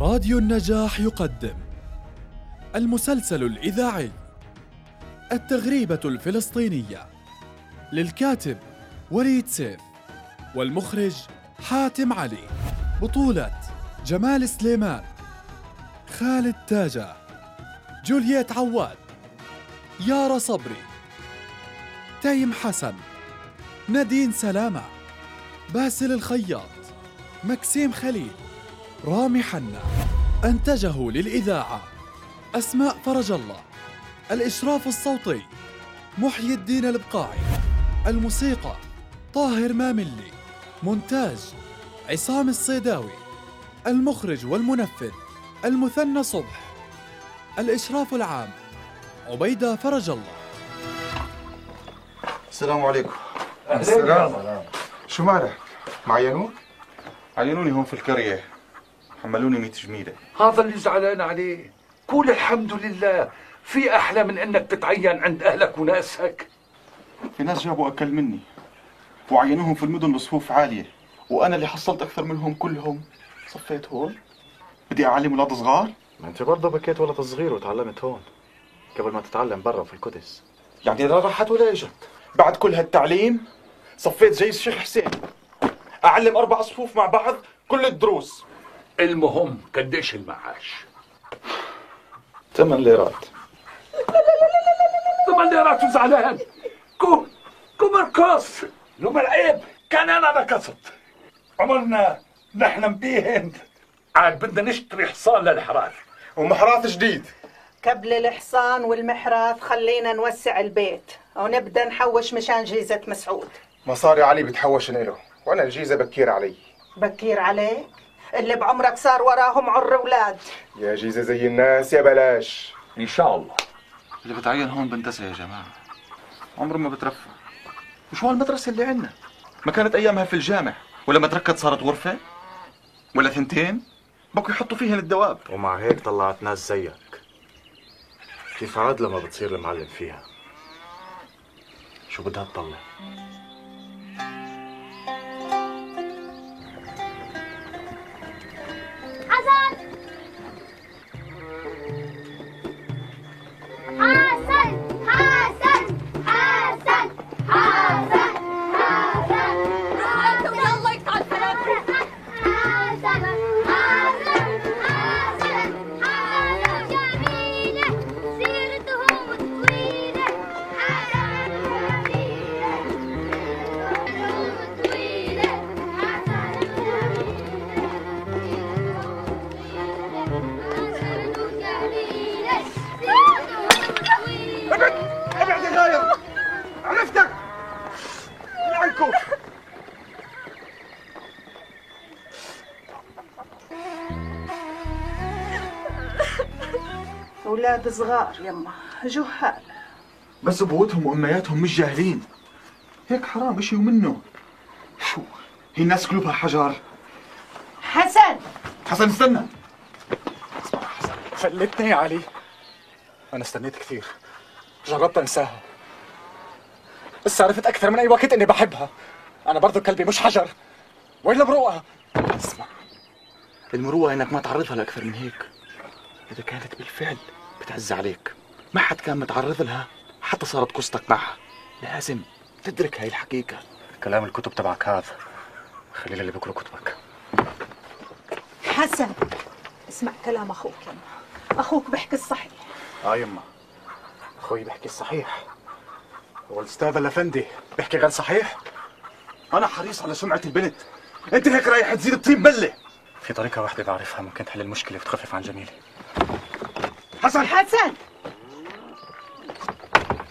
راديو النجاح يقدم المسلسل الإذاعي التغريبة الفلسطينية للكاتب وليد سيف والمخرج حاتم علي بطولة جمال سليمان خالد تاجة جولييت عواد يارا صبري تيم حسن نادين سلامة باسل الخياط مكسيم خليل. رامي حنا أنتجه للإذاعة أسماء فرج الله. الإشراف الصوتي محيي الدين البقاعي الموسيقى طاهر ماملي. مونتاج عصام الصيداوي. المخرج والمنفذ المثنى صبح. الإشراف العام عبيدة فرج الله. السلام عليكم. السلام. شو مالك؟ معينوك؟ عينوني هون في القرية حملوني 100 جميلة. هذا اللي زعلان عليه. قول الحمد لله. في أحلى من أنك تتعين عند أهلك وناسك. في ناس جابوا أكل مني وعينوهم في المدن بصفوف عالية وأنا اللي حصلت أكثر منهم كلهم. صفيت هون؟ بدي أعلم أولاد صغار؟ ما أنت برضه بكيت ولد صغير وتعلمت هون قبل ما تتعلم برا في القدس. يعني لا راحت ولا إجت؟ بعد كل هالتعليم صفيت زي الشيخ حسين. أعلم أربع صفوف مع بعض كل الدروس. المهم قديش المعاش؟ ثمان ليرات. ثمان ليرات وزعلان. قوم قوم ارقص لو ما العيب كان أنا رقصت عمرنا نحن مبيهن عاد بدنا نشتري حصان للحرار. ومحراث جديد. قبل الحصان والمحراث خلينا نوسع البيت ونبدأ نحوش مشان جيزة مسعود. مصاري علي بتحوش له. وأنا الجيزة بكير علي. بكير عليك؟ اللي بعمرك صار وراهم عر أولاد يا جيزة زي الناس يا بلاش. إن شاء الله. اللي بتعين هون بندسة يا جماعة. عمره ما بترفع. وشو هالمدرسة اللي عنا ما كانت أيامها في الجامع ولما تركت صارت غرفة ولا ثنتين؟ بقوا يحطوا فيها للدواب. ومع هيك طلعت ناس زيك. كيف عاد لما بتصير المعلم فيها؟ شو بدها تطلع؟ أولاد صغار يما. جهال. بس ابوتهم وأمياتهم مش جاهلين. هيك حرام إشي ومنه. شو؟ هي الناس قلوبها حجر. حسن! حسن استنى. فلتني يا علي. أنا استنيت كثير. جربت أنساها. بس عرفت أكثر من أي وقت إني بحبها. أنا برضو كلبي مش حجر. وين المروءة؟ اسمع. المروءة إنك ما تعرضها لأكثر من هيك. إذا كانت بالفعل. بتعز عليك. ما حد كان متعرض لها حتى صارت قصتك معها. لازم تدرك هاي الحقيقة. كلام الكتب تبعك هذا خلي اللي بيقروا كتبك. حسن اسمع كلام أخوك. يما أخوك بيحكي الصحيح. آه يما أخوي بيحكي الصحيح. والاستاذ الأفندي بيحكي غير صحيح؟ أنا حريص على سمعة البنت. أنت هيك رايح تزيد الطين بلة؟ في طريقة واحدة بعرفها ممكن تحل المشكلة وتخفف عن جميله حسن حسن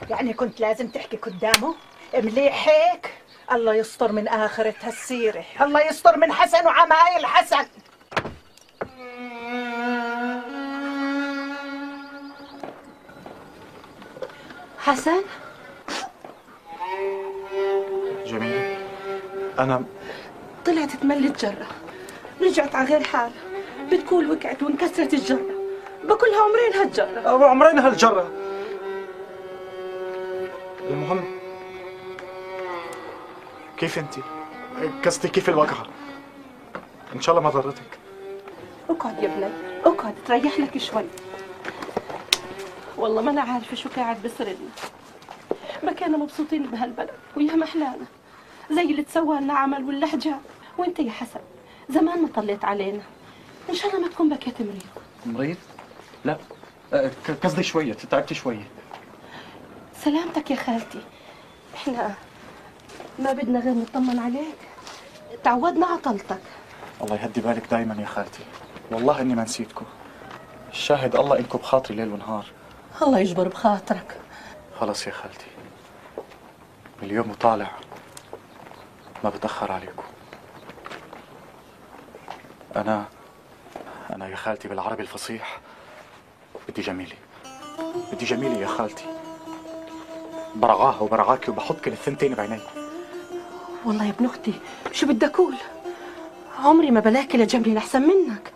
يعني كنت لازم تحكي قدامه؟ مليح هيك. الله يستر من آخرة هالسيرة الله يستر من حسن وعمايل حسن. حسن؟ جميل. أنا طلعت تملت جرة رجعت على غير حالها بتقول وقعت وانكسرت الجرة. بكلها عمرين هالجرة. عمرين هالجرة. المهم كيف أنت؟ قصدي كيف الوقعة؟ إن شاء الله ما ضرتك. أقعد يا بني أقعد تريح لك شوي. والله ما أنا عارفة شو قاعد بسردنا ما كانوا مبسوطين بهالبلد ويا محلانا. زي اللي تسوى لنا عمل حجاب وأنت يا حسن زمان ما طليت علينا. إن شاء الله ما تكون بكيت مريض. مريض؟ لا. أه، قصدي شوية تعبت شوية. سلامتك يا خالتي. إحنا ما بدنا غير نطمن عليك. تعودنا عطلتك الله يهدي بالك دايما يا خالتي. والله إني ما نسيتكم. الشاهد الله إنكم بخاطري ليل ونهار. الله يجبر بخاطرك. خلص يا خالتي. من اليوم وطالع ما بتأخر عليكم. أنا أنا يا خالتي بالعربي الفصيح. بدي جميلي بدي جميلي يا خالتي. برعاها وبرعاكي وبحط كل الثنتين بعيني. والله يا ابن أختي شو بدي أقول؟ عمري ما بلاقي لجميل أحسن منك.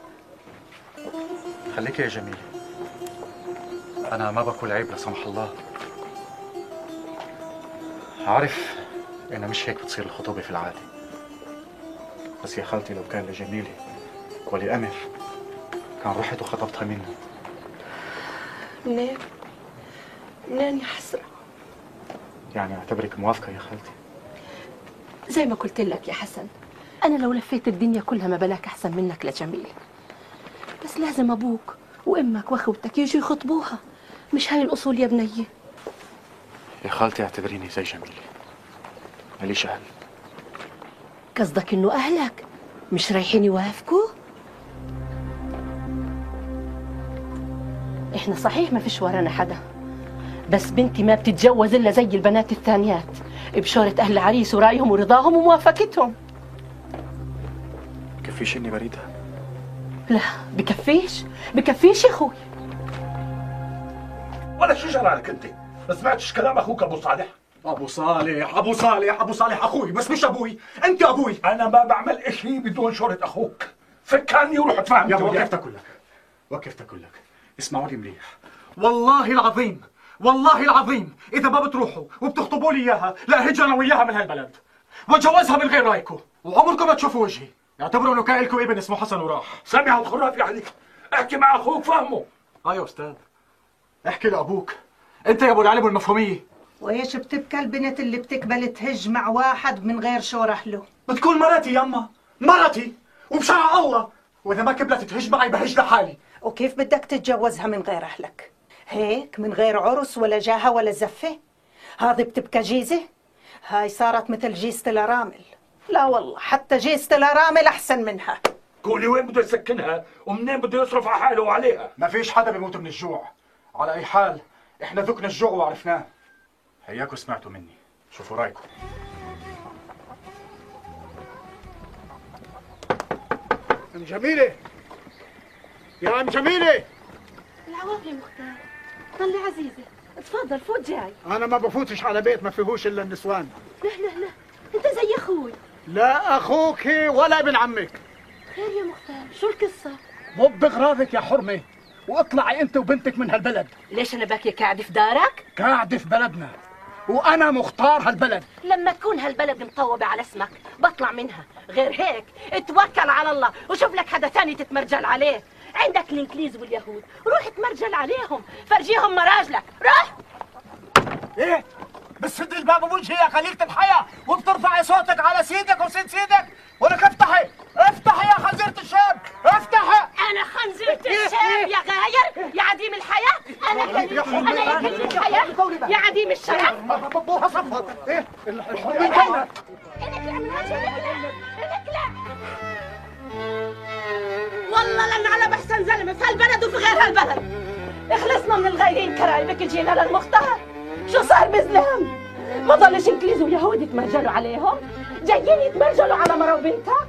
خليكي يا جميلي أنا ما بقول عيب لا سمح الله. عارف إنه مش هيك بتصير الخطوبة في العادة. بس يا خالتي لو كان لجميلي ولأمر كان رحت وخطبتها منه. منين منين يا حسرة. يعني اعتبرك موافقة يا خالتي. زي ما قلت لك يا حسن أنا لو لفيت الدنيا كلها ما بلاك أحسن منك لجميل بس لازم أبوك وأمك وأخوتك يجوا يخطبوها مش هاي الأصول يا بنيه يا خالتي اعتبريني زي جميلي ماليش أهل. قصدك إنه أهلك مش رايحين يوافقوا؟ إحنا صحيح ما فيش ورانا حدا. بس بنتي ما بتتجوز إلا زي البنات الثانيات. بشورة أهل العريس ورأيهم ورضاهم وموافقتهم. كفيش إني بريدها؟ لا بكفيش؟ بكفيش يا أخوي. ولا شو جرى لك أنت. ما سمعتش كلام أخوك أبو صالح؟ أبو صالح أبو صالح أبو صالح أخوي بس مش أبوي. أنت أبوي. أنا ما بعمل إشي بدون شورة أخوك. فكرني وروح اتفاهم يا انت ابو وياه. وقفت أقول لك. وقفت أقول لك. اسمعوا لي مليح. والله العظيم والله العظيم إذا ما بتروحوا وبتخطبوا لي إياها لا هجر أنا وياها من هالبلد. واتجوزها من غير رايكم وعمركم ما تشوفوا وجهي. اعتبروا إنه كان لكم ابن اسمه حسن وراح. سامع الخرافي عليك. احكي مع أخوك فهمه. آه يا أستاذ. احكي لأبوك. أنت يا أبو العلم والمفهوميه وإيش بتبكى البنت اللي بتقبل تهج مع واحد من غير شور اهله بتكون مرتي يما مرتي وبشرع الله. وإذا ما قبلت تهج معي بهج لحالي وكيف بدك تتجوزها من غير أهلك؟ هيك؟ من غير عرس ولا جاهة ولا زفة؟ هذه بتبقى جيزة؟ هاي صارت مثل جيزة الأرامل. لا والله حتى جيزة الأرامل أحسن منها. قولي وين بده يسكنها ومنين بده يصرف على حاله وعليها؟ ما فيش حدا بيموت من الجوع. على أي حال إحنا ذقنا الجوع وعرفناه. هياكم سمعتوا مني. شوفوا رأيكم. ام جميلة. يا ام جميلة العوافي مختار. طلي عزيزة تفضل فوت جاي. أنا ما بفوتش على بيت ما فيهوش إلا النسوان. لا لا لا. أنت زي أخوي. لا أخوك ولا ابن عمك. خير يا مختار. شو القصة؟ مو بغراضك يا حرمة. واطلعي أنت وبنتك من هالبلد. ليش أنا باكي قاعد في دارك؟ قاعدة في بلدنا. وأنا مختار هالبلد. لما تكون هالبلد مطوبة على اسمك بطلع منها. غير هيك اتوكل على الله وشوف لك حدا ثاني تتمرجل عليه. عندك الانجليز واليهود. روح اتمرجل عليهم. فرجيهم مراجلك. روح. إيه؟ بتسد الباب بوجهي يا خليلة الحياة وبترفعي صوتك على سيدك وسيد سيدك. ولك افتحي. افتحي يا خزيرة الشاب افتحي. أنا خنزيرة الشاب يا غاير يا عديم الحياة. أنا كلمة أنا يا كلمة يا عديم الشرف. إيه؟ الحرمة إنك جاية لا من وجهي إنك لا لا. والله لن على بحسن زلمه في هالبلد وفي غير هالبلد. اخلصنا من الغايرين كرايبك جينا للمختار شو صار بزلام ما ضلش انجليز ويهود يتمرجلوا عليهم؟ جايين يتمرجلوا على مرة وبنتها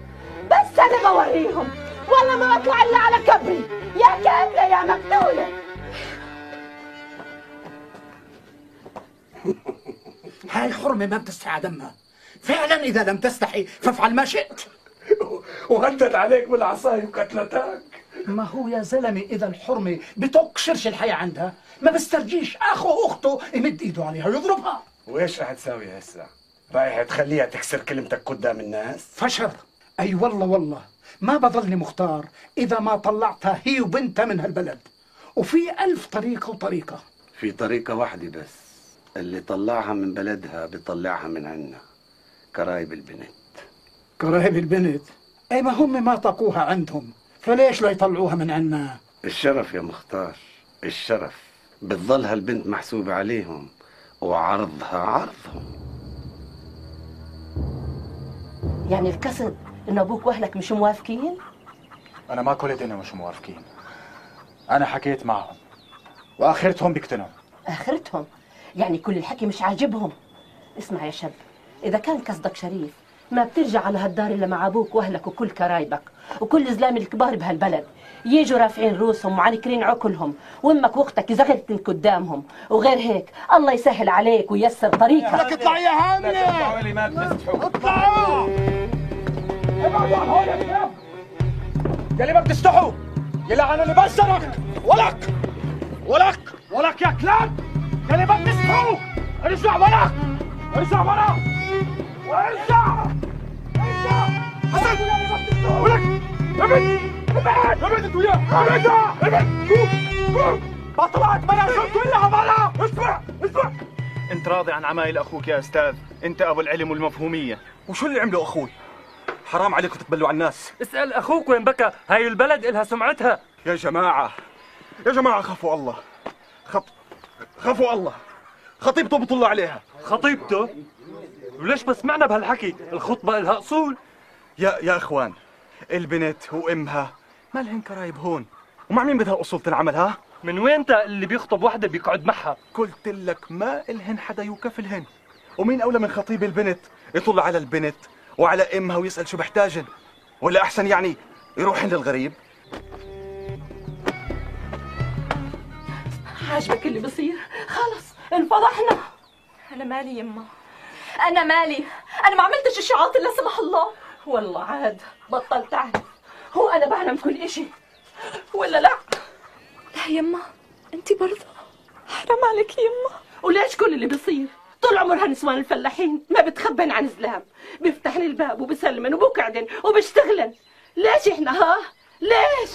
بس أنا بوريهم. والله ما بطلع إلا على كبري. يا كامله يا مقتولة. هاي حرمة ما بتستحي دمها فعلا إذا لم تستحي فافعل ما شئت. وهدد عليك بالعصاية وقتلتك. ما هو يا زلمة إذا الحرمة بتقشرش الحياة عندها؟ ما بسترجيش أخو أخته يمد إيده عليها ويضربها. وإيش رح تساوي هسه؟ رايح تخليها تكسر كلمتك قدام الناس؟ فشر أي والله والله ما بضلني مختار إذا ما طلعتها هي وبنتها من هالبلد. وفي ألف طريقة وطريقة. في طريقة واحدة بس اللي طلعها من بلدها بيطلعها من عنا كرايب البنت. قرايب البنت. أي ما هم ما طاقوها عندهم. فليش لا يطلعوها من عنا؟ الشرف يا مختار الشرف. بتظل هالبنت محسوبة عليهم وعرضها عرضهم. يعني القصد إن أبوك وأهلك مش موافقين؟ أنا ما كل الدنيا مش موافقين. أنا حكيت معهم وآخرتهم بيقتنعوا. آخرتهم؟ يعني كل الحكي مش عاجبهم. اسمع يا شاب إذا كان قصدك شريف ما بترجع على هالدار إلا مع أبوك وأهلك وكل كرايبك وكل زلام الكبار بهالبلد. يجوا رافعين رؤوسهم وعانكرين عقلهم. وأمك وأختك زغرت قدامهم. وغير هيك الله يسهل عليك وييسر طريقك. لك اطلع يا اللي ما بتستحوا اطلعوا يلي ما بتستحوا! يلعن اللي بشرك ولك! ولك! ولك يا كلاب! يلي ما بتستحوا! ارجع ولك! ارجع ورا وارجع ارجع حسن ولك ابد ابعد ابعد انت وياه ابعد ابعد قوم قوم ما طلعت مناخير كلها برا اسمع اسمع انت راضي عن عمايل أخوك يا أستاذ؟ انت أبو العلم والمفهوميه وشو اللي عمله أخوي؟ حرام عليكم تتبلوا على الناس. اسأل أخوك وين بكى هاي البلد إلها سمعتها. يا جماعة يا جماعة خافوا الله. خط... خافوا الله. خطيبته بطل عليها. خطيبته؟ وليش ما سمعنا بهالحكي؟ الخطبة إلها أصول. يا يا إخوان البنت وأمها ما لهن كرايب هون. ومع مين بدها الاصول تنعمل ها؟ من وين تا اللي بيخطب وحدة بيقعد معها؟ قلت لك ما إلهن حدا يكفلهن ومين أولى من خطيب البنت؟ يطل على البنت وعلى أمها ويسأل شو بحتاجن. ولا أحسن يعني يروحن للغريب؟ عاجبك اللي بصير؟ خلص انفضحنا. أنا مالي يما أنا مالي. أنا ما عملتش عاطل لا سمح الله. والله عاد. بطلت أعرف. هو أنا بعلم كل إشي. ولا لا؟ لا يما أنت برضه. حرام عليك يما وليش كل اللي بيصير؟ طول عمرها نسوان الفلاحين ما بتخبن عن زلام بيفتحن الباب وبسلمن وبقعدن وبيشتغلن ليش إحنا ها؟ ليش؟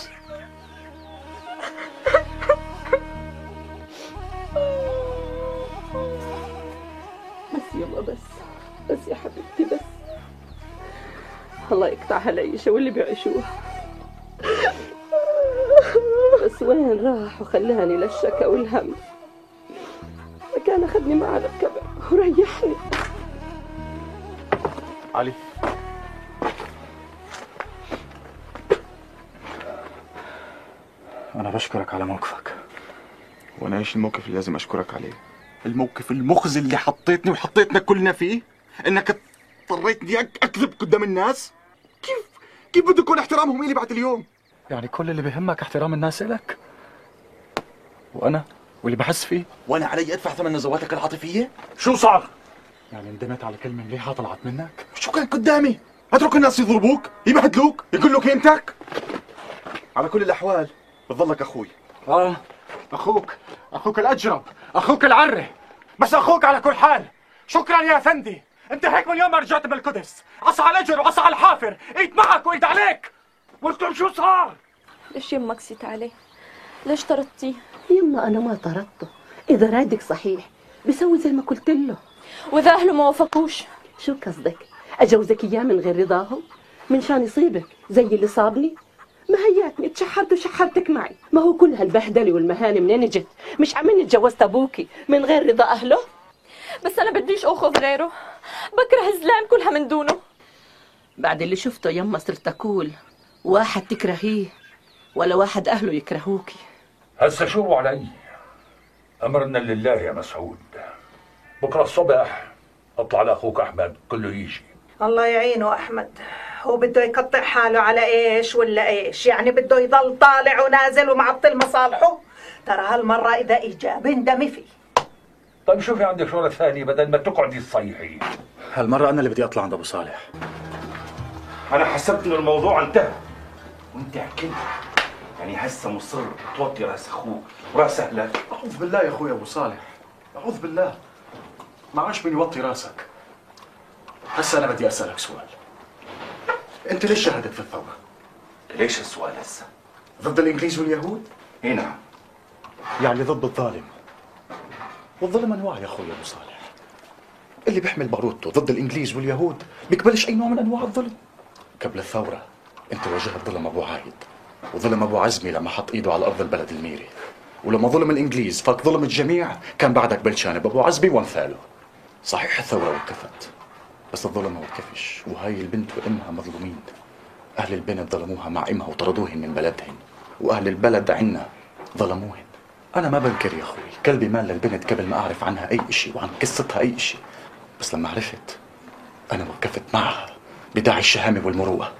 يلا بس بس يا حبيبتي بس. الله يقطعها العيشة واللي بيعيشوها. بس وين راح وخلاني للشكا والهم؟ كان أخذني معه للكبر وريحني. علي. أنا بشكرك على موقفك. وأنا إيش الموقف اللي لازم أشكرك عليه؟ الموقف المخزي اللي حطيتني وحطيتنا كلنا فيه؟ إنك اضطريتني أكذب قدام الناس؟ كيف كيف بده يكون احترامهم؟ الي بعد اليوم؟ يعني كل اللي بهمك احترام الناس إلك؟ وأنا؟ واللي بحس فيه؟ وأنا علي أدفع ثمن نزواتك العاطفية؟ شو صار؟ يعني ندمت على كلمة مليحة طلعت منك. شو كان قدامي؟ أترك الناس يضربوك؟ يبهدلوك؟ يقولوا قيمتك على كل الأحوال بتظلك أخوي. آه. أخوك. أخوك الأجرب أخوك العرة بس أخوك على كل حال. شكرا يا فندي. أنت هيك من يوم ما رجعت من القدس عصا على الأجر وعصا على الحافر. إيد معك وإيد عليك. قلت شو صار؟ ليش يمك سيت عليه؟ ليش طردتيه؟ يما أنا ما طردته. إذا رادك صحيح بسوي زي ما قلت له. وإذا أهله ما وافقوش. شو قصدك؟ أجوزك إياه من غير رضاهم؟ من شان يصيبك؟ زي اللي صابني؟ ما هياتني تشحرت وشحرتك معي. ما هو كل هالبهدلة والمهانة منين اجت؟ مش عمني اتجوزت أبوكي؟ من غير رضا أهله؟ بس أنا بديش أخذ غيره. بكره الزلام كلها من دونه. بعد اللي شفته يما صرت أقول واحد تكرهيه ولا واحد أهله يكرهوكي. هسه شو علي؟ أمرنا لله يا مسعود. بكرة الصبح أطلع لأخوك أحمد كله يجي. الله يعينه أحمد. هو بده يقطع حاله على إيش ولا إيش؟ يعني بده يضل طالع ونازل ومعطل مصالحه؟ ترى هالمرة إذا إجا بندمي فيه. طيب شوفي عندك شغلة ثانية بدل ما تقعدي تصيحي. هالمرة أنا اللي بدي أطلع عند أبو صالح. أنا حسبت إنه الموضوع انتهى. وأنت عكيت يعني هسه مصر توطي رأس أخوك. وراس اهلك أعوذ بالله يا أخوي أبو صالح. أعوذ بالله. ما عاش من يوطي رأسك. هسا أنا بدي أسألك سؤال. أنت ليش شهدت في الثورة؟ ليش السؤال هسه؟ ضد الإنجليز واليهود؟ إي نعم. يعني ضد الظالم. والظلم انواع يا أخوي أبو صالح؟ اللي بيحمل باروته ضد الإنجليز واليهود بيقبلش أي نوع من أنواع الظلم. قبل الثورة انت واجهت ظلم أبو عايد وظلم أبو عزمي لما حط إيده على أرض البلد الميري. ولما ظلم الإنجليز فاك ظلم الجميع كان بعدك بلشان بابو عزمي وامثاله صحيح الثورة وقفت. بس الظلم ما وقفش وهاي البنت وامها مظلومين. أهل البنت ظلموها مع إمها وطردوهن من بلدهن وأهل البلد عنا ظلموهن. أنا ما بنكر يا أخوي كلبي مال للبنت قبل ما أعرف عنها أي إشي وعن قصتها أي إشي. بس لما عرفت أنا وقفت معها بداعي الشهامة والمروءة.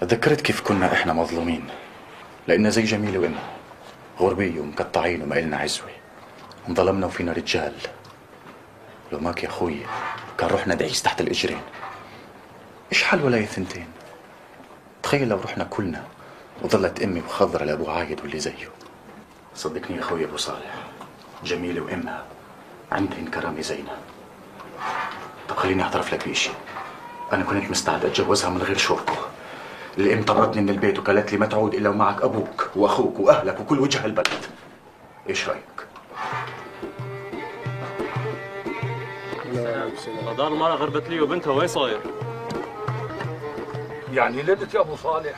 تذكرت كيف كنا إحنا مظلومين. لأن زي جميله وامها غربيه ومقطعين وما إلنا عزوة. انظلمنا وفينا رجال. لو ماك يا أخوي. كان رحنا دعيس تحت الإجرين. إيش حل ولاية ثنتين تخيل لو رحنا كلنا وظلت أمي وخضرة لأبو عايد واللي زيه. صدقني يا أخوي أبو صالح جميلة وأمها عندهن كرامة زينا طب خليني أعترف لك بشيء أنا كنت مستعد أتجوزها من غير شوكه الأم طردتني من البيت وقالت لي ما تعود إلا ومعك أبوك وأخوك وأهلك وكل وجه البلد. إيش رأيك؟ غدار المرأة غربت لي وبنتها وين صاير؟ يعني ليلة يا أبو صالح.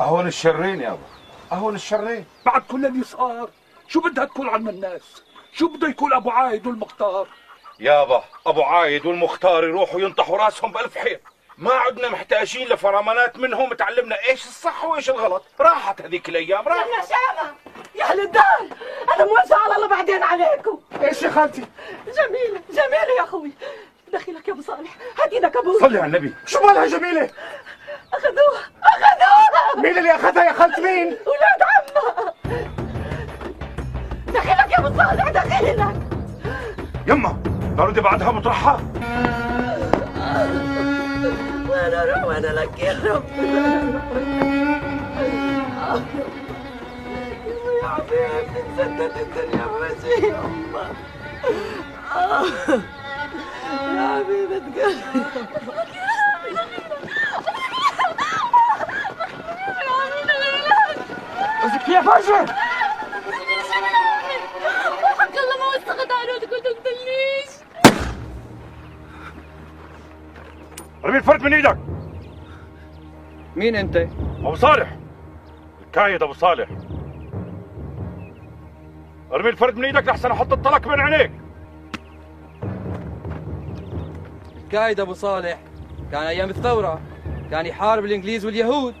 أهون الشرين يا أبو. أهون الشرين. بعد كل اللي صار شو بدها تقول عن الناس؟ شو بده يقول أبو عايد والمختار؟ يابا أبو عايد والمختار يروحوا ينطحوا راسهم بألف حيط. ما عدنا محتاجين لفرمانات منهم تعلمنا إيش الصح وإيش الغلط. راحت هذيك الأيام راحت. يا أهل الدار أنا موزعة على الله بعدين عليكم. إيش يا خالتي؟ جميلة جميلة يا أخوي. دخيلك يا أبو صالح هات إيدك أبوي صلي على النبي. شو مالها جميلة؟ أخذوها أخذوها. مين اللي أخذها يا خالتي؟ مين؟ ولاد عمها. دخيلك يا أبو صالح دخيلك. يما ضروري بعدها مطرحها وين أروح وين لك يا رب. حبيبي انسدت الدنيا يا الله يا حبيبة قصدك يا فجر وحق الله ما وسخت عروتك وما تقتلنيش ارمي الفرد من إيدك. مين انت؟ أبو صالح. الكايد أبو صالح. ارمي الفرد من إيدك لحسن أحط الطلق بين عينيك. القايد أبو صالح كان أيام الثورة كان يحارب الإنجليز واليهود.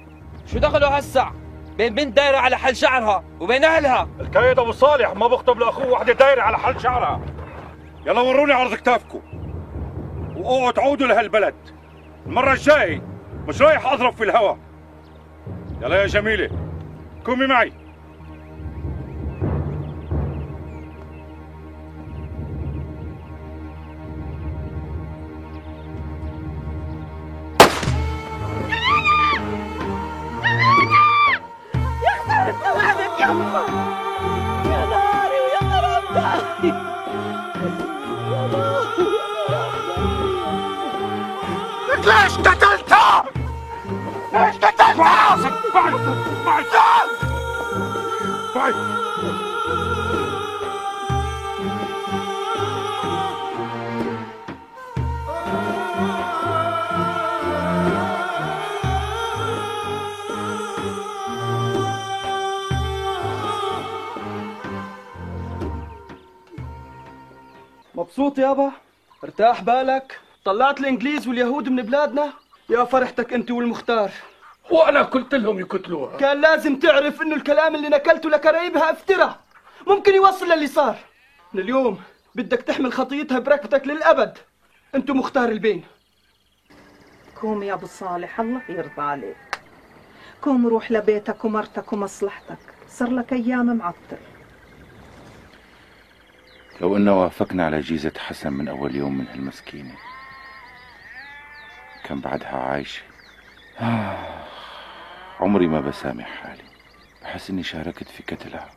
شو دخلوا هسع؟ بين بنت دايرة على حل شعرها وبين أهلها. الكايد أبو صالح ما بخطب لأخوه وحدة دايرة على حل شعرها. يلا وروني عرض كتافكم وأوعوا تعودوا لهالبلد. المرة الجاي مش رايح أضرب في الهوا يلا يا جميلة قومي معي. مبسوط يابا ارتاح بالك. طلعت الإنجليز واليهود من بلادنا. يا فرحتك أنت والمختار. وأنا قلت لهم يقتلوها. كان لازم تعرف إنه الكلام اللي نكلته لكرايبها افترى ممكن يوصل للي صار. من اليوم بدك تحمل خطيتها بركبتك للأبد. أنتو مختار البين. قوم يا أبو صالح الله يرضى عليك. قوم روح لبيتك ومرتك ومصلحتك. صار لك أيام معطل لو إن وافقنا على جيزة حسن من أول يوم من هالمسكينة كان بعدها عايشة آه، عمري ما بسامح حالي. بحس إني شاركت في قتلها.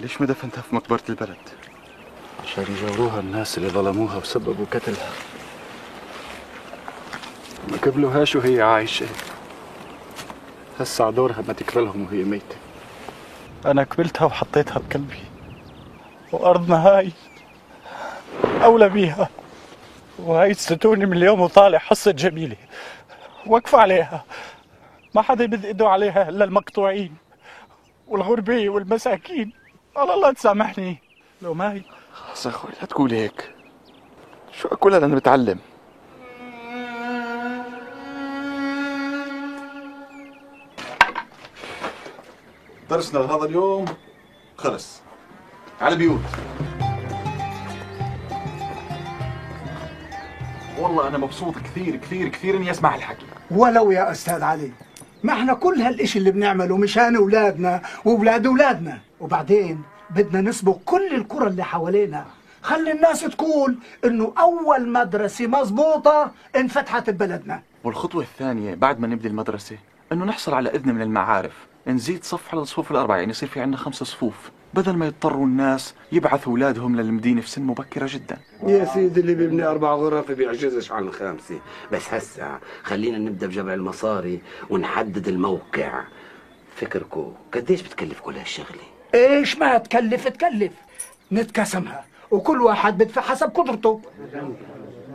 ليش ما دفنتها في مقبرة البلد؟ عشان يجاوروها الناس اللي ظلموها وسببوا قتلها. ما قبلوهاش وهي عايشة. هسا دورها ما تكرلهم وهي ميتة. أنا قبلتها وحطيتها بقلبي. وأرضنا هاي أولى بيها. وهاي ستوني من اليوم وطالع حصة جميلة. وقف عليها. ما حدا يمد إيده عليها إلا المقطوعين والغربية والمساكين. الله الله تسامحني. لو ما هي. بس يا أخوي لا تقول هيك. شو أقول أنا بتعلم؟ درسنا لهذا اليوم خلص. على البيوت. والله أنا مبسوط كثير كثير كثير إني أسمع الحكي ولو يا أستاذ علي ما إحنا كل هالإشي اللي بنعمله مشان أولادنا وأولاد أولادنا. وبعدين بدنا نسبق كل القرى اللي حوالينا. خلي الناس تقول إنه أول مدرسة مزبوطة انفتحت ببلدنا. والخطوة الثانية بعد ما نبدي المدرسة إنه نحصل على إذن من المعارف. نزيد صف على الصفوف الأربعة يعني يصير في عندنا خمسة صفوف. بدل ما يضطروا الناس يبعثوا أولادهم للمدينة في سن مبكرة جدا. يا سيدي اللي بيبني أربع غرف بيعجزش عن الخامسة بس هسا خلينا نبدأ بجمع المصاري ونحدد الموقع. فكركو قديش بتكلف كل هالشغلة؟ إيش ما تكلف تكلف. نتقسمها وكل واحد بدفع حسب قدرته.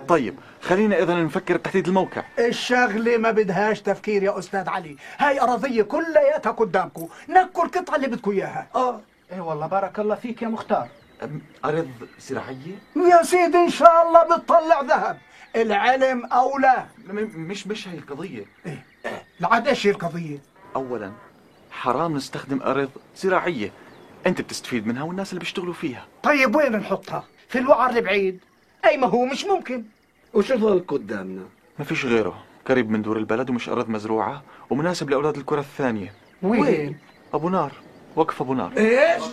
طيب خلينا اذا نفكر بتحديد الموقع. الشغلة ما بدهاش تفكير يا أستاذ علي. هاي أراضية كلياتها قدامكم نكوا القطعة اللي بدكم إياها. آه. إيه والله بارك الله فيك يا مختار. أرض زراعية؟ يا سيدي إن شاء الله بتطلع ذهب. العلم أولى. مش مش هي القضية. إيه لعد إيش هي القضية؟ أولا حرام نستخدم أرض زراعية. أنت بتستفيد منها والناس اللي بيشتغلوا فيها. طيب وين نحطها؟ في الوعر البعيد. أي ما هو مش ممكن. وشو ضل قدامنا؟ ما فيش غيره. قريب من دور البلد ومش أرض مزروعة ومناسب لأولاد الكرة الثانية. وين؟ أبو نار. وقف أبو نار. إيش؟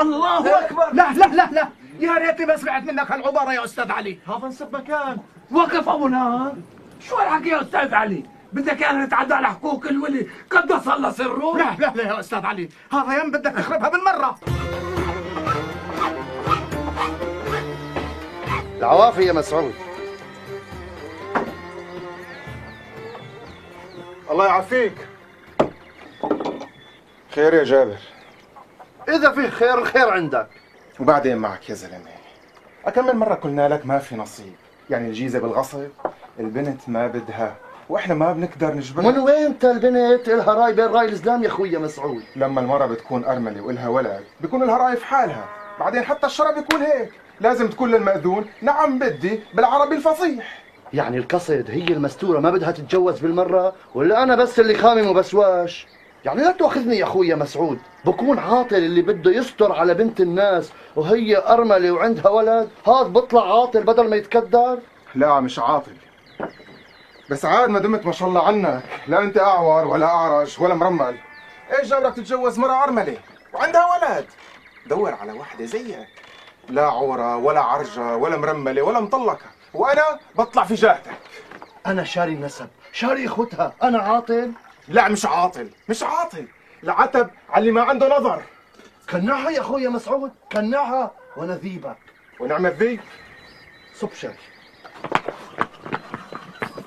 الله أكبر. لا لا لا لا. يا ريتني ما سمعت منك هالعباره يا أستاذ علي. هذا نسب مكان. وقف أبو نار. شو الحكي يا أستاذ علي؟ بدك أنا نتعدى على حقوق الولي. قدس الله سره. لا لا لا يا أستاذ علي. هذا يوم بدك تخربها بالمرة. العوافي يا مسعود. الله يعافيك. خير يا جابر. إذا في خير الخير عندك. وبعدين معك يا زلمة. أكمل مرة قلنا لك ما في نصيب. يعني الجيزة بالغصب البنت ما بدها وإحنا ما بنقدر نجبرها. من وين انت البنت؟ إلها راي بين راي الإسلام يا اخويا مسعود. لما المرة بتكون أرملة وإلها ولد بيكون لها رأي في حالها. بعدين حتى الشرع بيكون هيك. لازم تقول للمأذون. نعم بدي بالعربي الفصيح. يعني القصد هي المستورة ما بدها تتجوز بالمرة ولا أنا بس اللي خامم وبسواش؟ يعني لا تأخذني يا أخويا مسعود بكون عاطل اللي بده يستر على بنت الناس وهي أرملة وعندها ولد هذا بطلع عاطل بدل ما يتكدر؟ لا مش عاطل. بس عاد ما دمت ما شاء الله عنك لا أنت أعور ولا أعرج ولا مرمل. إيش جابرك تتجوز مرة أرملة وعندها ولد؟ دور على واحدة زيك. لا عورة ولا عرجة ولا مرملة ولا مطلقة. وأنا بطلع في جهتك. أنا شاري نسب شاري إخوتها. أنا عاطل. لا مش عاطل. مش عاطل. العتب على اللي ما عنده نظر. كنعها يا أخويا مسعود؟ كنعها وأنا ذيبك ونعم الذيب. صب شاي.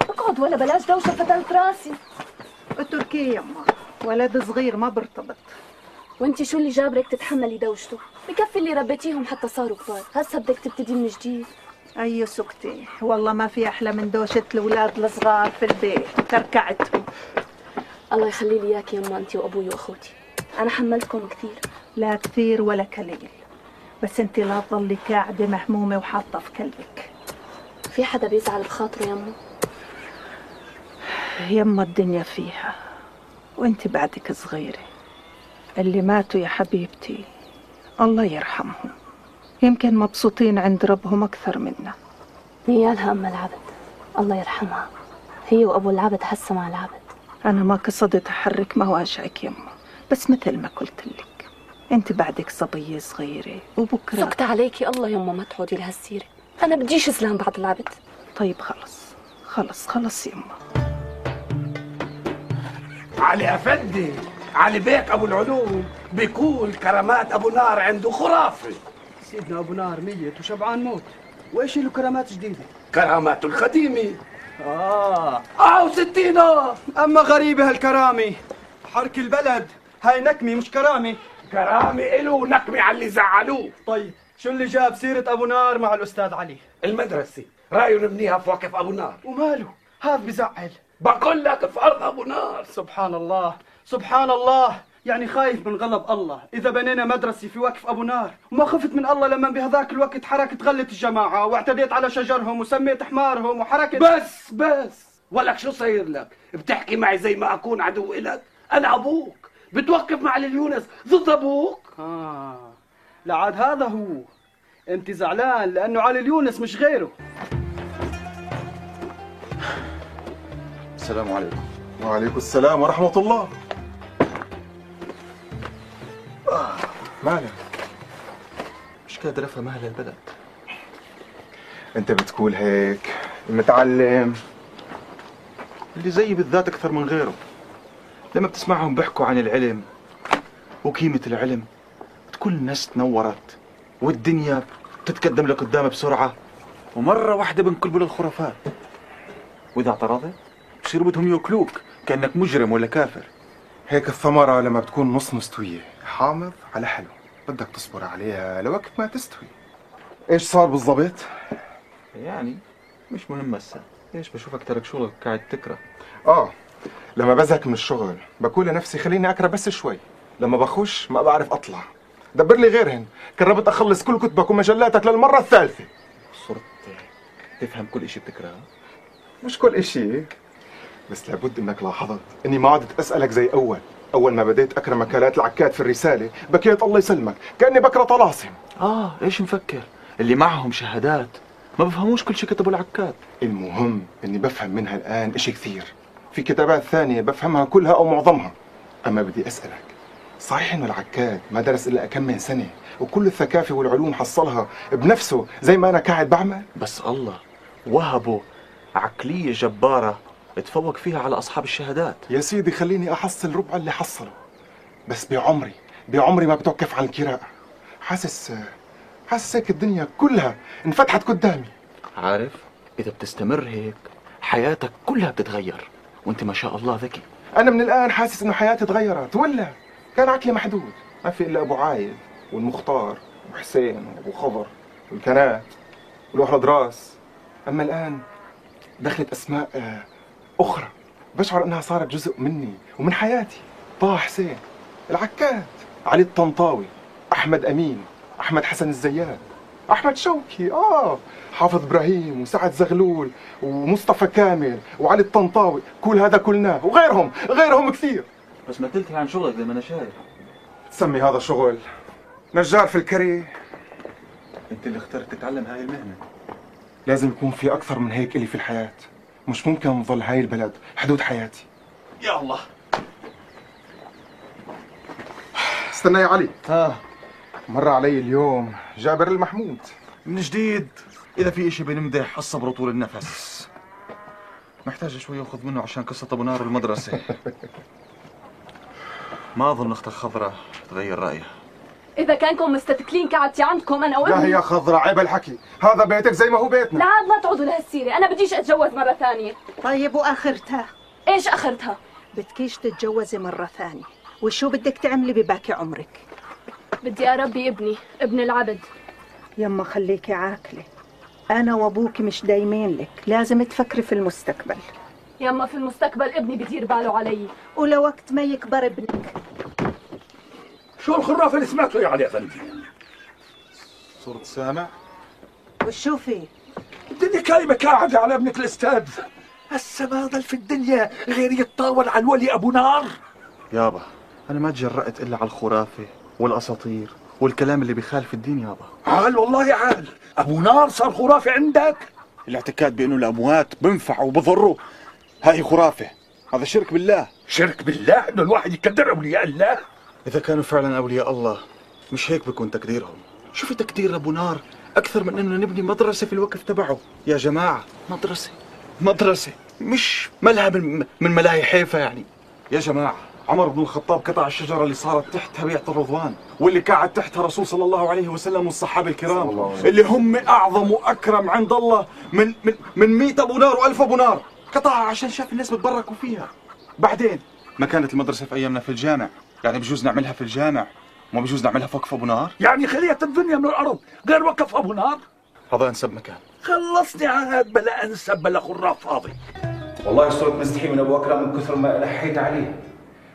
اقعد ولا بلاش دوشة فتلت راسي. التركية يما ولد صغير ما برتبط وأنتي شو اللي جابرك تتحملي دوشته؟ بكفي اللي ربيتيهم حتى صاروا كبار. هسا بدك تبتدي من جديد. أي سكتي. والله ما في أحلى من دوشة الأولاد الصغار في البيت. تركعتهم. الله يخلي لي إياك يما انت وأبوي وأخوتي. أنا حملتكم كثير. لا كثير ولا قليل. بس أنت لا تضلي قاعدة مهمومة وحاطة في قلبك. في حدا بيزعل بخاطره يما يما الدنيا فيها. وأنت بعدك صغيرة. اللي ماتوا يا حبيبتي الله يرحمهم. يمكن مبسوطين عند ربهم أكثر منا. نيالها أم العبد. الله يرحمها. هي وأبو العبد هسه مع العبد. أنا ما قصدت أحرك مواجعك يما بس مثل ما قلت لك. أنت بعدك صبية صغيرة وبكرة سكت عليكي الله يما ما تعودي لهالسيرة. أنا بديش إسلام بعد العبد. طيب خلص. خلص خلص يما. علي أفندي علي بيك أبو العلوم بيقول كرامات أبو نار عنده خرافة. سيدنا أبو نار ميت وشبعان موت. وإيش له كرامات جديده كراماته القديمه آه. أو ستينة. أما غريبة هالكرامة حرك البلد. هاي نكمة مش كرامة. كرامة إله ونكمة على اللي زعلوه. طيب شو اللي جاب سيرة أبو نار مع الأستاذ علي؟ المدرسة. رأيه نبنيها في وقف أبو نار. وماله؟ هذا بزعل. بقول لك في أرض أبو نار. سبحان الله. سبحان الله. يعني خايف من غضب الله. إذا بنينا مدرسة في وقف أبو نار وما خفت من الله لما بهذاك الوقت حركت غلت الجماعة واعتديت على شجرهم وسميت حمارهم وحركت بس بس! ولك شو صاير لك؟ بتحكي معي زي ما أكون عدو إلك؟ أنا أبوك بتوقف مع اليونس ضد أبوك؟ آه لعاد هذا هو. أنت زعلان لأنه علي اليونس مش غيره. السلام عليكم. وعليكم السلام ورحمة الله. آه، مالك مش قادر افهم أهل البلد أنت بتقول هيك. المتعلم. اللي زيي بالذات أكثر من غيره. لما بتسمعهم بيحكوا عن العلم وقيمة العلم تكون الناس تنورت والدنيا بتتقدم لقدام بسرعة. ومرة واحدة بنقلبوا للخرافات. وإذا اعترضت بصيروا بدهم يأكلوك كأنك مجرم ولا كافر. هيك الثمرة لما بتكون نص مستوية. حامض على حلو. بدك تصبر عليها لوقت ما تستوي. إيش صار بالضبط؟ يعني مش مهم هسه ليش بشوفك ترك شغلك قاعد تكره؟ آه لما بزهق من الشغل بقول لنفسي خليني اقرا بس شوي. لما بخش ما بعرف أطلع. دبر لي غيرهن. قربت أخلص كل كتبك ومجلاتك للمرة الثالثة. صرت تفهم كل إشي بتكرهه مش كل إشي. بس لابد إنك لاحظت إني ما عدت أسألك زي أول. أول ما بديت اقرا مكالات العكاد في الرسالة. بكيت الله يسلمك. كأني بقرا طلاسم. آه إيش مفكر؟ اللي معهم شهادات. ما بفهموش كل شيء كتبوا العكاد المهم إني بفهم منها الآن إشي كثير. في كتابات ثانية بفهمها كلها أو معظمها. أما بدي أسألك صحيح إنه العكاد ما درس إلا كم من سنة وكل الثقافة والعلوم حصلها بنفسه زي ما أنا قاعد بعمل؟ بس الله وهبوا عقلية جبارة. تفوق فيها على أصحاب الشهادات. يا سيدي خليني أحصل ربع اللي حصله بس بعمري بعمري ما بتوقف عن القراءة حاسس حاسس هيك الدنيا كلها انفتحت قدامي. عارف إذا بتستمر هيك حياتك كلها بتتغير. وأنت ما شاء الله ذكي. أنا من الآن حاسس إنه حياتي تغيرت. ولا كان عقلي محدود. ما في إلا أبو عايد والمختار وحسين وابو خضر والكنات والوحرة راس أما الآن دخلت أسماء آه، أخرى بشعر أنها صارت جزء مني ومن حياتي. طه حسين العكاد علي الطنطاوي أحمد أمين أحمد حسن الزيات أحمد شوقي آه حافظ إبراهيم وسعد زغلول ومصطفى كامل وعلي الطنطاوي كل هذا كلناه وغيرهم غيرهم كثير. بس ما تلتهي عن شغلك زي ما أنا شايف. تسمي هذا شغل نجار في الكري أنت اللي اخترت تتعلم هاي المهنة. لازم يكون في أكثر من هيك إلي في الحياة. مش ممكن تظل هاي البلد حدود حياتي. يا الله. استنى يا علي. ها مر علي اليوم جابر المحمود. من جديد. إذا في إشي بنمدح الصبر وطول النفس. محتاج شوي أخذ منه عشان قصة أبو نار والمدرسة ما أظن أختك خضرة تغير رأيها. إذا كانكم مستتكلين قعدتي عندكم أنا لا وابني هي خضرة عيب الحكي. هذا بيتك زي ما هو بيتنا. لا عاد ما تعودوا لهالسيرة. أنا بديش أتجوز مرة ثانية. طيب وآخرتها؟ إيش آخرتها؟ بدكيش تتجوزي مرة ثانية. وشو بدك تعملي بباقي عمرك؟ بدي أربي ابني ابن العبد. يما خليكي عاقلة. أنا وأبوك مش دايمين لك. لازم تفكري في المستقبل. يما في المستقبل ابني بدير باله علي. ولوقت ما يكبر ابنك شو الخرافة اللي سمعته يا فندم؟ صرت سامع؟ وشو في؟ الدنيا كايمة قاعدة على ابنك الأستاذ. هسه ما ضل في الدنيا غير يتطاول عن ولي أبو نار. يابا أنا ما تجرأت إلا على الخرافة والأساطير والكلام اللي بيخالف الدين يابا. عال والله عال. أبو نار صار خرافة عندك؟ الاعتقاد بأنه الأموات بنفعوا وبضروا هاي خرافة. هذا شرك بالله. شرك بالله إنه الواحد يقدر أولياء الله؟ إذا كانوا فعلا أولياء الله مش هيك بكون تقديرهم؟ شوفي تقدير أبو نار أكثر من إنه نبني مدرسة في الوقف تبعه. يا جماعة مدرسة؟ مدرسة مش ملها من, من ملاهي حيفا يعني. يا جماعة عمر بن الخطاب قطع الشجرة اللي صارت تحتها بيعة الرضوان واللي قاعد تحتها رسول صلى الله عليه وسلم والصحابة الكرام اللي هم أعظم وأكرم عند الله من من من 100 أبو نار و1000 أبو نار. قطعها عشان شاف الناس بتبركوا فيها. بعدين ما كانت المدرسة في أيامنا في الجامع. يعني بجوز نعملها في الجامع وما بجوز نعملها في وقف أبو نار يعني خليت الدنيا من الأرض. غير وقف أبو نار هذا أنسب مكان. خلصني عاد بلا أنسب بلا خراف فاضي. والله صرت مستحي من أبو أكرم من كثر ما لحيت عليه.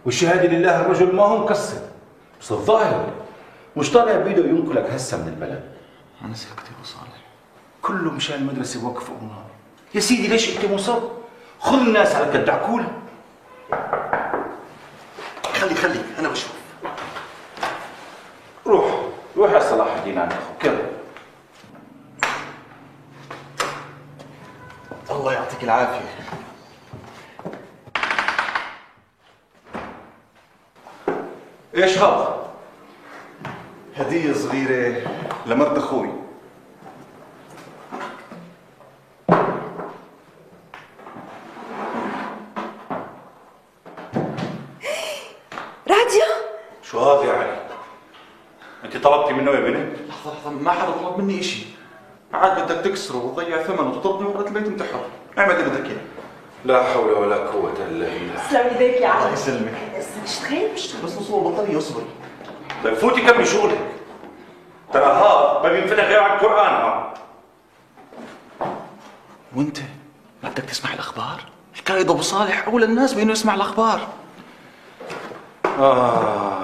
والشهادة لله الرجل ما هو مقصر بس الظاهر مش طالع بيده ينقلك هسه من البلد. أنا سكت يا أبو صالح. كله مشان المدرسة بوقف أبو نار يا سيدي ليش أنت مصر؟ خذ الناس على قد عقول. خلي خلي أنا بشوف روح يا صلاح الدين عند أخوك الله يعطيك العافية. إيش هذا؟ هدية صغيرة لمرت أخوي راديو شو هذا يا علي؟ انت طلبتي منه يا بنت؟ لحظة لحظة ما حدا طلب مني إشي. عاد بدك تكسره وتضيع ثمنه وتطردني ورا البيت انت حر اعمل اللي بدك إياه. لا حول ولا قوة إلا بالله. تسلم ايديك يا الله علي يسلمك اشتغل اشتغل بس وصول البطارية اصبري طيب فوتي كملي شغلك. ترى هذا ما بينفتح غير على القرآن ها. وأنت ما بدك تسمع الأخبار؟ القائد أبو صالح أولى الناس بإنه يسمع الأخبار. آخ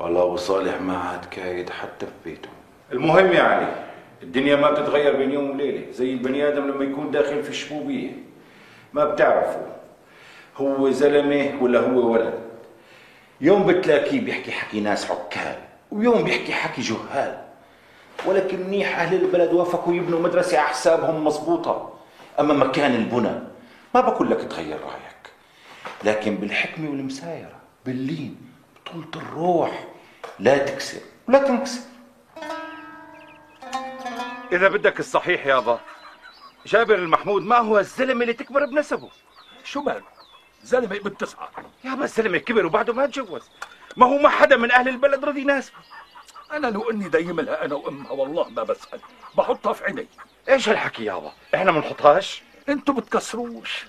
والله أبو صالح ما عاد كايد حتى في بيته. المهم يا علي الدنيا ما بتتغير بين يوم وليلة زي البني آدم لما يكون داخل في الشبوبية. ما بتعرفوا هو زلمة ولا هو ولد. يوم بتلاقيه بيحكي حكي ناس عكال ويوم بيحكي حكي جهال. ولكن منيح أهل البلد وافقوا يبنوا مدرسة على حسابهم مضبوطة. أما مكان البنى ما بقول لك تغير رأيك. لكن بالحكمة والمسايرة باللين بطولة الروح لا تكسر ولا تنكسر. إذا بدك الصحيح يابا جابر المحمود ما هو الزلمة اللي تكبر بنسبه؟ شو ماله زلمة ابن تسعة. يابا الزلمة كبر وبعده ما تجوز. ما هو ما حدا من أهل البلد رضي يناسبه أنا لو أني دايم لها أنا وأمها والله ما بسأل بحطها في عيني. إيش هالحكي يابا إحنا ما بنحطهاش أنتوا بتكسروش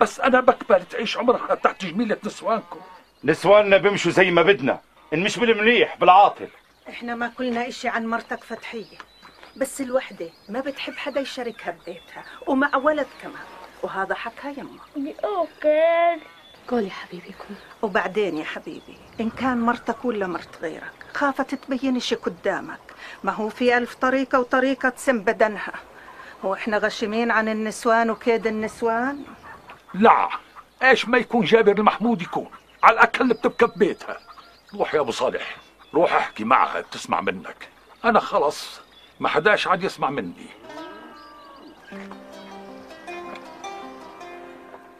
بس أنا بقبل تعيش عمرها تحت جميلة نسوانكم. نسواننا بيمشوا زي ما بدنا. إن مش بالمليح بالعاطل. إحنا ما قلنا إشي عن مرتك فتحية. بس الوحدة ما بتحب حدا يشاركها ببيتها ومع ولد كمان. وهذا حكى يما أوكي. قول يا حبيبي قول وبعدين يا حبيبي إن كان مرتك ولا مرت غيرك خافت تبين شي قدامك. ما هو في ألف طريقة وطريقة تسم بدنها. هو إحنا غشمين عن النسوان وكيد النسوان؟ لا إيش ما يكون جابر المحمود يكون؟ على الاقل بتبكى ببيتها روح يا أبو صالح روح أحكي معها بتسمع منك. أنا خلص ما حداش عاد يسمع مني.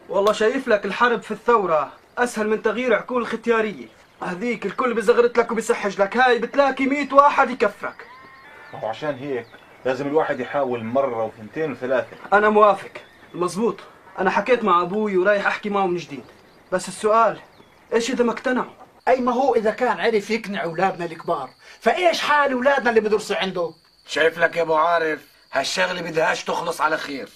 والله شايف لك الحرب في الثورة أسهل من تغيير عقول الختيارية هذيك الكل بزغرت لك وبيسحج لك هاي بتلاقي مية واحد يكفك وعشان هيك لازم الواحد يحاول مرة وثنتين وثلاثة. أنا موافق مزبوط. أنا حكيت مع أبوي ورايح أحكي معه من جديد. بس السؤال إيش إذا ما اقتنعوا؟ أي ما هو إذا كان عرف يقنع أولادنا الكبار. فإيش حال أولادنا اللي بدرسوا عنده؟ شايف لك يا أبو عارف هالشغلة بدهاش تخلص على خير.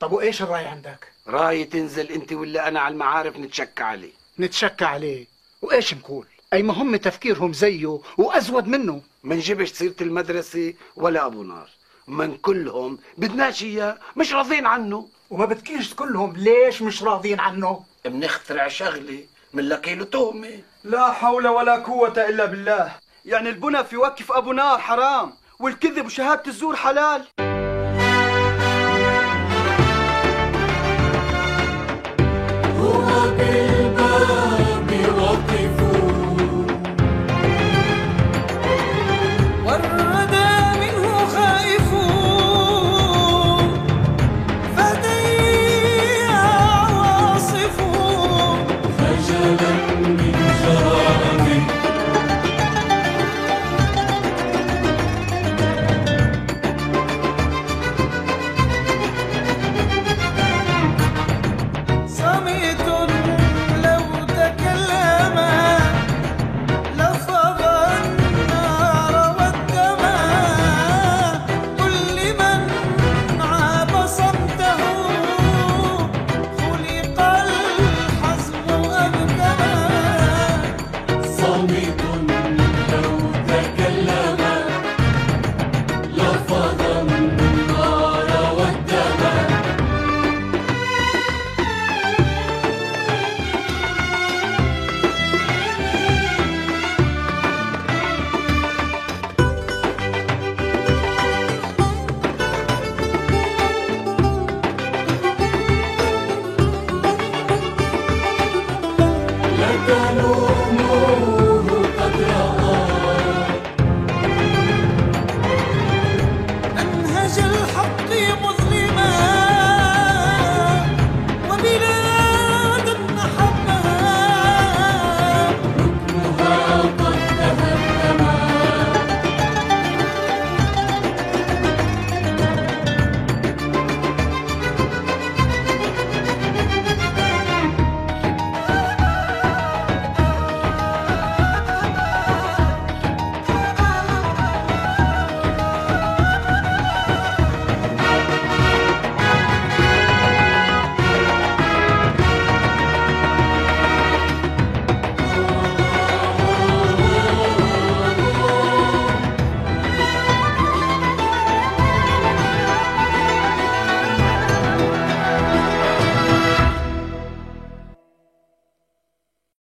طب وإيش الرأي عندك؟ رأي تنزل أنت ولا أنا على المعارف نتشكى عليه. نتشكى عليه. وإيش نقول؟ أي ما هم تفكيرهم زيه وأزود منه. ما نجيبش سيرة المدرسة ولا أبو نار. من كلهم بدناش إياه مش راضين عنه. وما بتكيش كلهم ليش مش راضيين عنه؟ بنخترع شغلة بنلاقي له تهمه لا حول ولا قوة إلا بالله. يعني البنى في وقف أبو نار حرام والكذب وشهادة الزور حلال. هو بالله